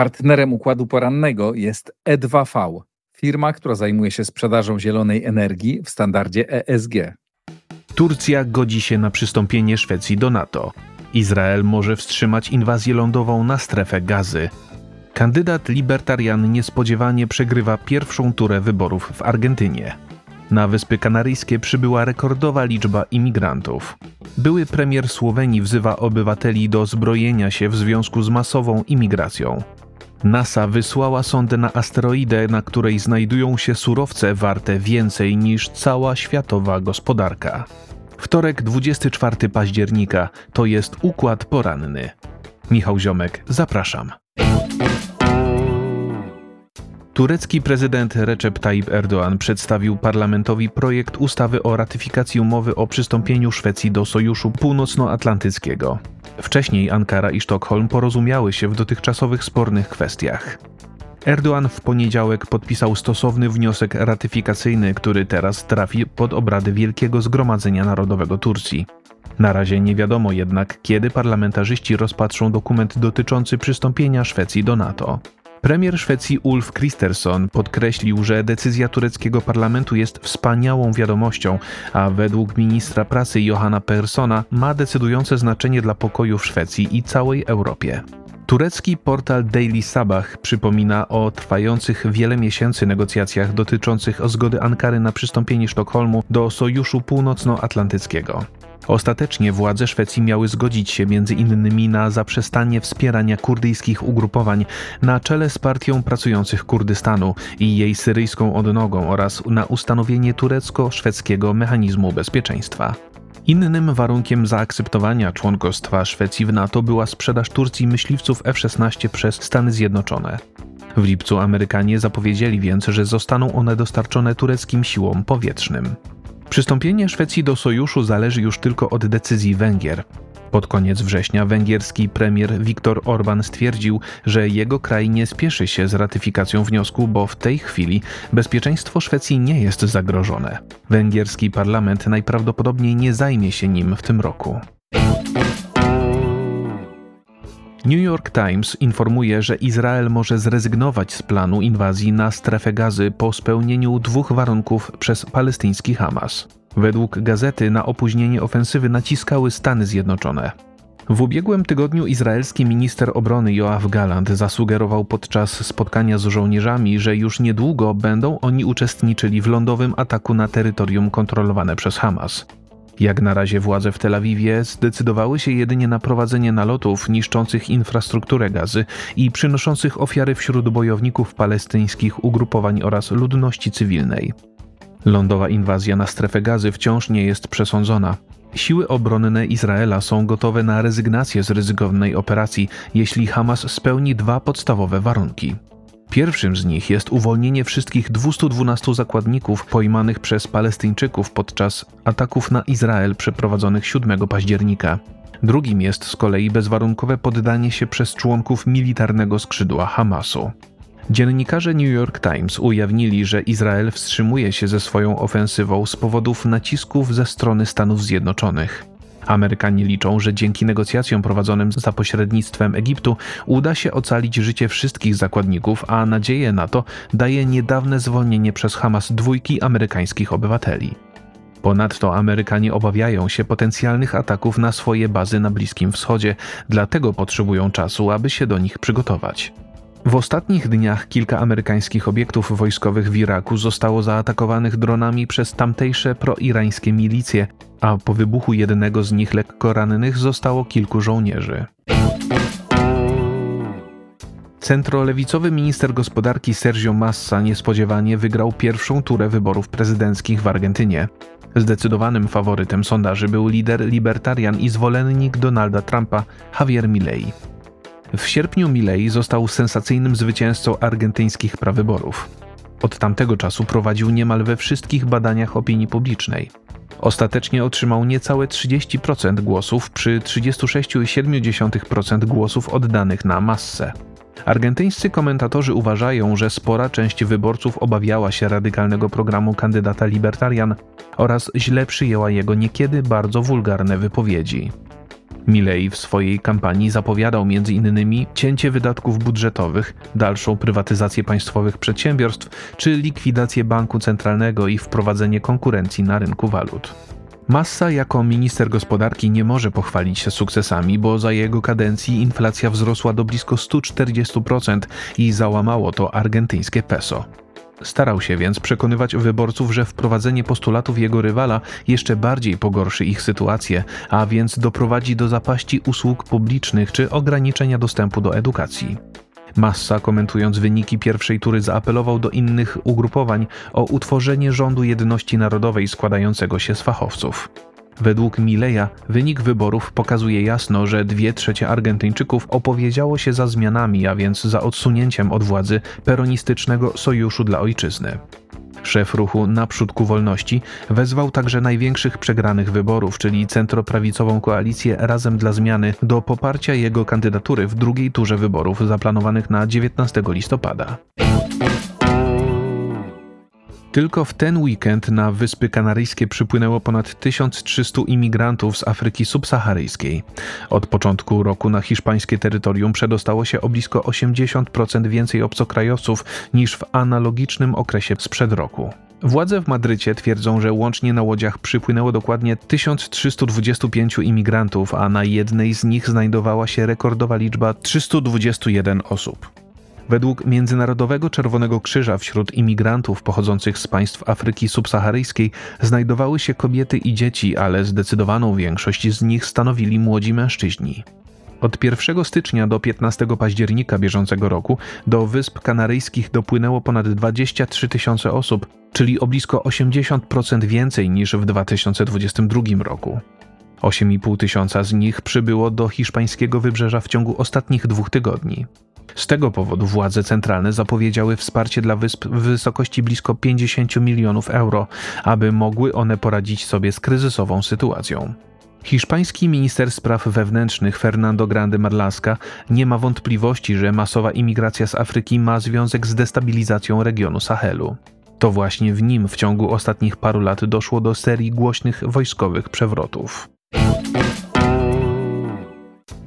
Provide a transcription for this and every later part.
Partnerem układu porannego jest E2V, firma, która zajmuje się sprzedażą zielonej energii w standardzie ESG. Turcja godzi się na przystąpienie Szwecji do NATO. Izrael może wstrzymać inwazję lądową na strefę gazy. Kandydat libertarian niespodziewanie przegrywa pierwszą turę wyborów w Argentynie. Na Wyspy Kanaryjskie przybyła rekordowa liczba imigrantów. Były premier Słowenii wzywa obywateli do zbrojenia się w związku z masową imigracją. NASA wysłała sondę na asteroidę, na której znajdują się surowce warte więcej niż cała światowa gospodarka. Wtorek 24 października to jest układ poranny. Michał Ziomek, zapraszam. Turecki prezydent Recep Tayyip Erdoğan przedstawił parlamentowi projekt ustawy o ratyfikacji umowy o przystąpieniu Szwecji do Sojuszu Północnoatlantyckiego. Wcześniej Ankara i Sztokholm porozumiały się w dotychczasowych spornych kwestiach. Erdoğan w poniedziałek podpisał stosowny wniosek ratyfikacyjny, który teraz trafi pod obrady Wielkiego Zgromadzenia Narodowego Turcji. Na razie nie wiadomo jednak, kiedy parlamentarzyści rozpatrzą dokument dotyczący przystąpienia Szwecji do NATO. Premier Szwecji Ulf Kristersson podkreślił, że decyzja tureckiego parlamentu jest wspaniałą wiadomością, a według ministra prasy Johanna Persona ma decydujące znaczenie dla pokoju w Szwecji i całej Europie. Turecki portal Daily Sabah przypomina o trwających wiele miesięcy negocjacjach dotyczących zgody Ankary na przystąpienie Sztokholmu do Sojuszu Północnoatlantyckiego. Ostatecznie władze Szwecji miały zgodzić się między innymi na zaprzestanie wspierania kurdyjskich ugrupowań na czele z Partią Pracujących Kurdystanu i jej syryjską odnogą oraz na ustanowienie turecko-szwedzkiego mechanizmu bezpieczeństwa. Innym warunkiem zaakceptowania członkostwa Szwecji w NATO była sprzedaż Turcji myśliwców F-16 przez Stany Zjednoczone. W lipcu Amerykanie zapowiedzieli więc, że zostaną one dostarczone tureckim siłom powietrznym. Przystąpienie Szwecji do sojuszu zależy już tylko od decyzji Węgier. Pod koniec września węgierski premier Viktor Orban stwierdził, że jego kraj nie spieszy się z ratyfikacją wniosku, bo w tej chwili bezpieczeństwo Szwecji nie jest zagrożone. Węgierski parlament najprawdopodobniej nie zajmie się nim w tym roku. New York Times informuje, że Izrael może zrezygnować z planu inwazji na strefę gazy po spełnieniu dwóch warunków przez palestyński Hamas. Według gazety na opóźnienie ofensywy naciskały Stany Zjednoczone. W ubiegłym tygodniu izraelski minister obrony Joachim Galant zasugerował podczas spotkania z żołnierzami, że już niedługo będą oni uczestniczyli w lądowym ataku na terytorium kontrolowane przez Hamas. Jak na razie władze w Tel Awiwie zdecydowały się jedynie na prowadzenie nalotów niszczących infrastrukturę gazy i przynoszących ofiary wśród bojowników palestyńskich ugrupowań oraz ludności cywilnej. Lądowa inwazja na strefę gazy wciąż nie jest przesądzona. Siły obronne Izraela są gotowe na rezygnację z ryzykownej operacji, jeśli Hamas spełni dwa podstawowe warunki. Pierwszym z nich jest uwolnienie wszystkich 212 zakładników pojmanych przez Palestyńczyków podczas ataków na Izrael przeprowadzonych 7 października. Drugim jest z kolei bezwarunkowe poddanie się przez członków militarnego skrzydła Hamasu. Dziennikarze New York Times ujawnili, że Izrael wstrzymuje się ze swoją ofensywą z powodów nacisków ze strony Stanów Zjednoczonych. Amerykanie liczą, że dzięki negocjacjom prowadzonym za pośrednictwem Egiptu uda się ocalić życie wszystkich zakładników, a nadzieję na to daje niedawne zwolnienie przez Hamas dwójki amerykańskich obywateli. Ponadto Amerykanie obawiają się potencjalnych ataków na swoje bazy na Bliskim Wschodzie, dlatego potrzebują czasu, aby się do nich przygotować. W ostatnich dniach kilka amerykańskich obiektów wojskowych w Iraku zostało zaatakowanych dronami przez tamtejsze proirańskie milicje, a po wybuchu jednego z nich lekko rannych zostało kilku żołnierzy. Centrolewicowy minister gospodarki Sergio Massa niespodziewanie wygrał pierwszą turę wyborów prezydenckich w Argentynie. Zdecydowanym faworytem sondaży był lider libertarian i zwolennik Donalda Trumpa Javier Milei. W sierpniu Milei został sensacyjnym zwycięzcą argentyńskich prawyborów. Od tamtego czasu prowadził niemal we wszystkich badaniach opinii publicznej. Ostatecznie otrzymał niecałe 30% głosów przy 36,7% głosów oddanych na massę. Argentyńscy komentatorzy uważają, że spora część wyborców obawiała się radykalnego programu kandydata libertarian oraz źle przyjęła jego niekiedy bardzo wulgarne wypowiedzi. Milei w swojej kampanii zapowiadał m.in. cięcie wydatków budżetowych, dalszą prywatyzację państwowych przedsiębiorstw czy likwidację banku centralnego i wprowadzenie konkurencji na rynku walut. Massa jako minister gospodarki nie może pochwalić się sukcesami, bo za jego kadencji inflacja wzrosła do blisko 140% i załamało to argentyńskie peso. Starał się więc przekonywać wyborców, że wprowadzenie postulatów jego rywala jeszcze bardziej pogorszy ich sytuację, a więc doprowadzi do zapaści usług publicznych czy ograniczenia dostępu do edukacji. Massa, komentując wyniki pierwszej tury, zaapelował do innych ugrupowań o utworzenie rządu jedności narodowej składającego się z fachowców. Według Mileja wynik wyborów pokazuje jasno, że dwie trzecie Argentyńczyków opowiedziało się za zmianami, a więc za odsunięciem od władzy peronistycznego Sojuszu dla Ojczyzny. Szef ruchu Naprzód ku Wolności wezwał także największych przegranych wyborów, czyli centroprawicową koalicję Razem dla Zmiany, do poparcia jego kandydatury w drugiej turze wyborów zaplanowanych na 19 listopada. Tylko w ten weekend na Wyspy Kanaryjskie przypłynęło ponad 1300 imigrantów z Afryki subsaharyjskiej. Od początku roku na hiszpańskie terytorium przedostało się o blisko 80% więcej obcokrajowców niż w analogicznym okresie sprzed roku. Władze w Madrycie twierdzą, że łącznie na łodziach przypłynęło dokładnie 1325 imigrantów, a na jednej z nich znajdowała się rekordowa liczba 321 osób. Według Międzynarodowego Czerwonego Krzyża wśród imigrantów pochodzących z państw Afryki subsaharyjskiej znajdowały się kobiety i dzieci, ale zdecydowaną większość z nich stanowili młodzi mężczyźni. Od 1 stycznia do 15 października bieżącego roku do Wysp Kanaryjskich dopłynęło ponad 23 tysiące osób, czyli o blisko 80% więcej niż w 2022 roku. 8,5 tysiąca z nich przybyło do hiszpańskiego wybrzeża w ciągu ostatnich dwóch tygodni. Z tego powodu władze centralne zapowiedziały wsparcie dla wysp w wysokości blisko 50 milionów euro, aby mogły one poradzić sobie z kryzysową sytuacją. Hiszpański minister spraw wewnętrznych Fernando Grande Marlaska nie ma wątpliwości, że masowa imigracja z Afryki ma związek z destabilizacją regionu Sahelu. To właśnie w nim w ciągu ostatnich paru lat doszło do serii głośnych wojskowych przewrotów.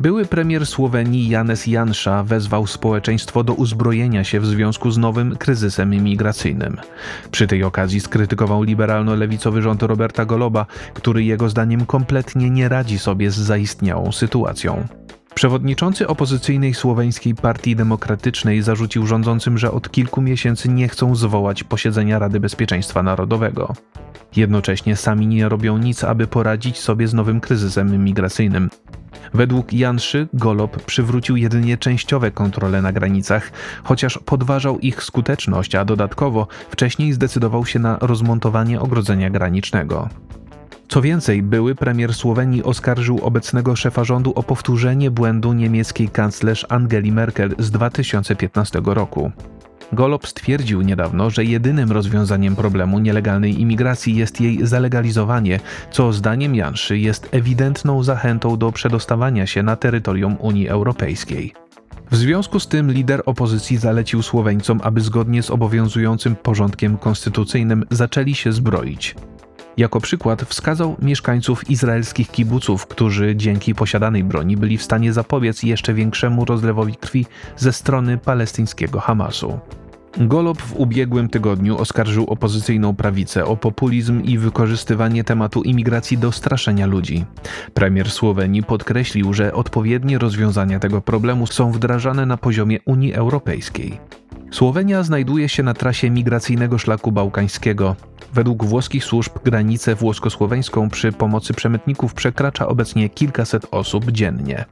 Były premier Słowenii Janes Jansza wezwał społeczeństwo do uzbrojenia się w związku z nowym kryzysem imigracyjnym. Przy tej okazji skrytykował liberalno-lewicowy rząd Roberta Goloba, który jego zdaniem kompletnie nie radzi sobie z zaistniałą sytuacją. Przewodniczący opozycyjnej słoweńskiej Partii Demokratycznej zarzucił rządzącym, że od kilku miesięcy nie chcą zwołać posiedzenia Rady Bezpieczeństwa Narodowego. Jednocześnie sami nie robią nic, aby poradzić sobie z nowym kryzysem migracyjnym. Według Janszy Golob przywrócił jedynie częściowe kontrole na granicach, chociaż podważał ich skuteczność, a dodatkowo wcześniej zdecydował się na rozmontowanie ogrodzenia granicznego. Co więcej, były premier Słowenii oskarżył obecnego szefa rządu o powtórzenie błędu niemieckiej kanclerz Angeli Merkel z 2015 roku. Golob stwierdził niedawno, że jedynym rozwiązaniem problemu nielegalnej imigracji jest jej zalegalizowanie, co zdaniem Janszy jest ewidentną zachętą do przedostawania się na terytorium Unii Europejskiej. W związku z tym lider opozycji zalecił Słoweńcom, aby zgodnie z obowiązującym porządkiem konstytucyjnym zaczęli się zbroić. Jako przykład wskazał mieszkańców izraelskich kibuców, którzy dzięki posiadanej broni byli w stanie zapobiec jeszcze większemu rozlewowi krwi ze strony palestyńskiego Hamasu. Golob w ubiegłym tygodniu oskarżył opozycyjną prawicę o populizm i wykorzystywanie tematu imigracji do straszenia ludzi. Premier Słowenii podkreślił, że odpowiednie rozwiązania tego problemu są wdrażane na poziomie Unii Europejskiej. Słowenia znajduje się na trasie migracyjnego szlaku bałkańskiego. Według włoskich służb granicę włosko-słoweńską przy pomocy przemytników przekracza obecnie kilkaset osób dziennie.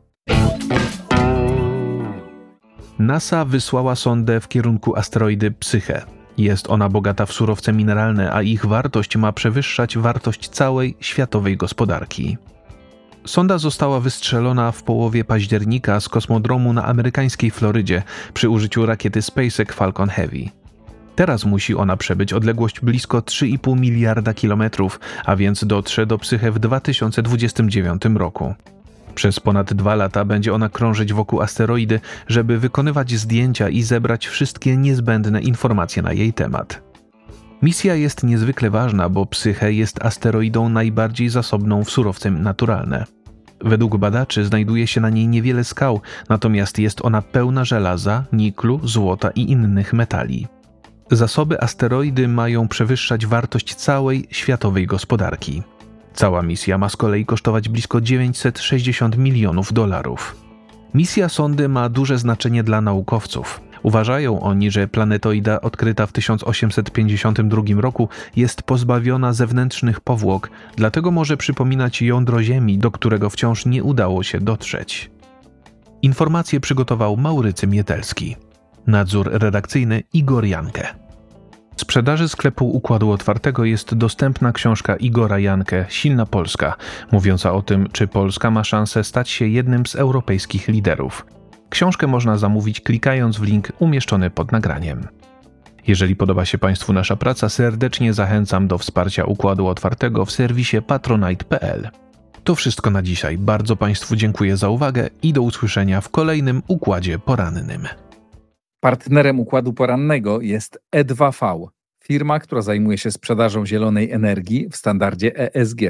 NASA wysłała sondę w kierunku asteroidy Psyche. Jest ona bogata w surowce mineralne, a ich wartość ma przewyższać wartość całej światowej gospodarki. Sonda została wystrzelona w połowie października z kosmodromu na amerykańskiej Florydzie przy użyciu rakiety SpaceX Falcon Heavy. Teraz musi ona przebyć odległość blisko 3,5 miliarda kilometrów, a więc dotrze do Psyche w 2029 roku. Przez ponad dwa lata będzie ona krążyć wokół asteroidy, żeby wykonywać zdjęcia i zebrać wszystkie niezbędne informacje na jej temat. Misja jest niezwykle ważna, bo Psyche jest asteroidą najbardziej zasobną w surowce naturalne. Według badaczy znajduje się na niej niewiele skał, natomiast jest ona pełna żelaza, niklu, złota i innych metali. Zasoby asteroidy mają przewyższać wartość całej światowej gospodarki. Cała misja ma z kolei kosztować blisko 960 milionów dolarów. Misja sondy ma duże znaczenie dla naukowców. Uważają oni, że planetoida odkryta w 1852 roku jest pozbawiona zewnętrznych powłok, dlatego może przypominać jądro Ziemi, do którego wciąż nie udało się dotrzeć. Informacje przygotował Maurycy Mietelski. Nadzór redakcyjny Igor Jankę. Sprzedaży sklepu Układu Otwartego jest dostępna książka Igora Jankę Silna Polska, mówiąca o tym, czy Polska ma szansę stać się jednym z europejskich liderów. Książkę można zamówić klikając w link umieszczony pod nagraniem. Jeżeli podoba się Państwu nasza praca, serdecznie zachęcam do wsparcia Układu Otwartego w serwisie patronite.pl. To wszystko na dzisiaj. Bardzo Państwu dziękuję za uwagę i do usłyszenia w kolejnym Układzie Porannym. Partnerem układu porannego jest E2V, firma, która zajmuje się sprzedażą zielonej energii w standardzie ESG.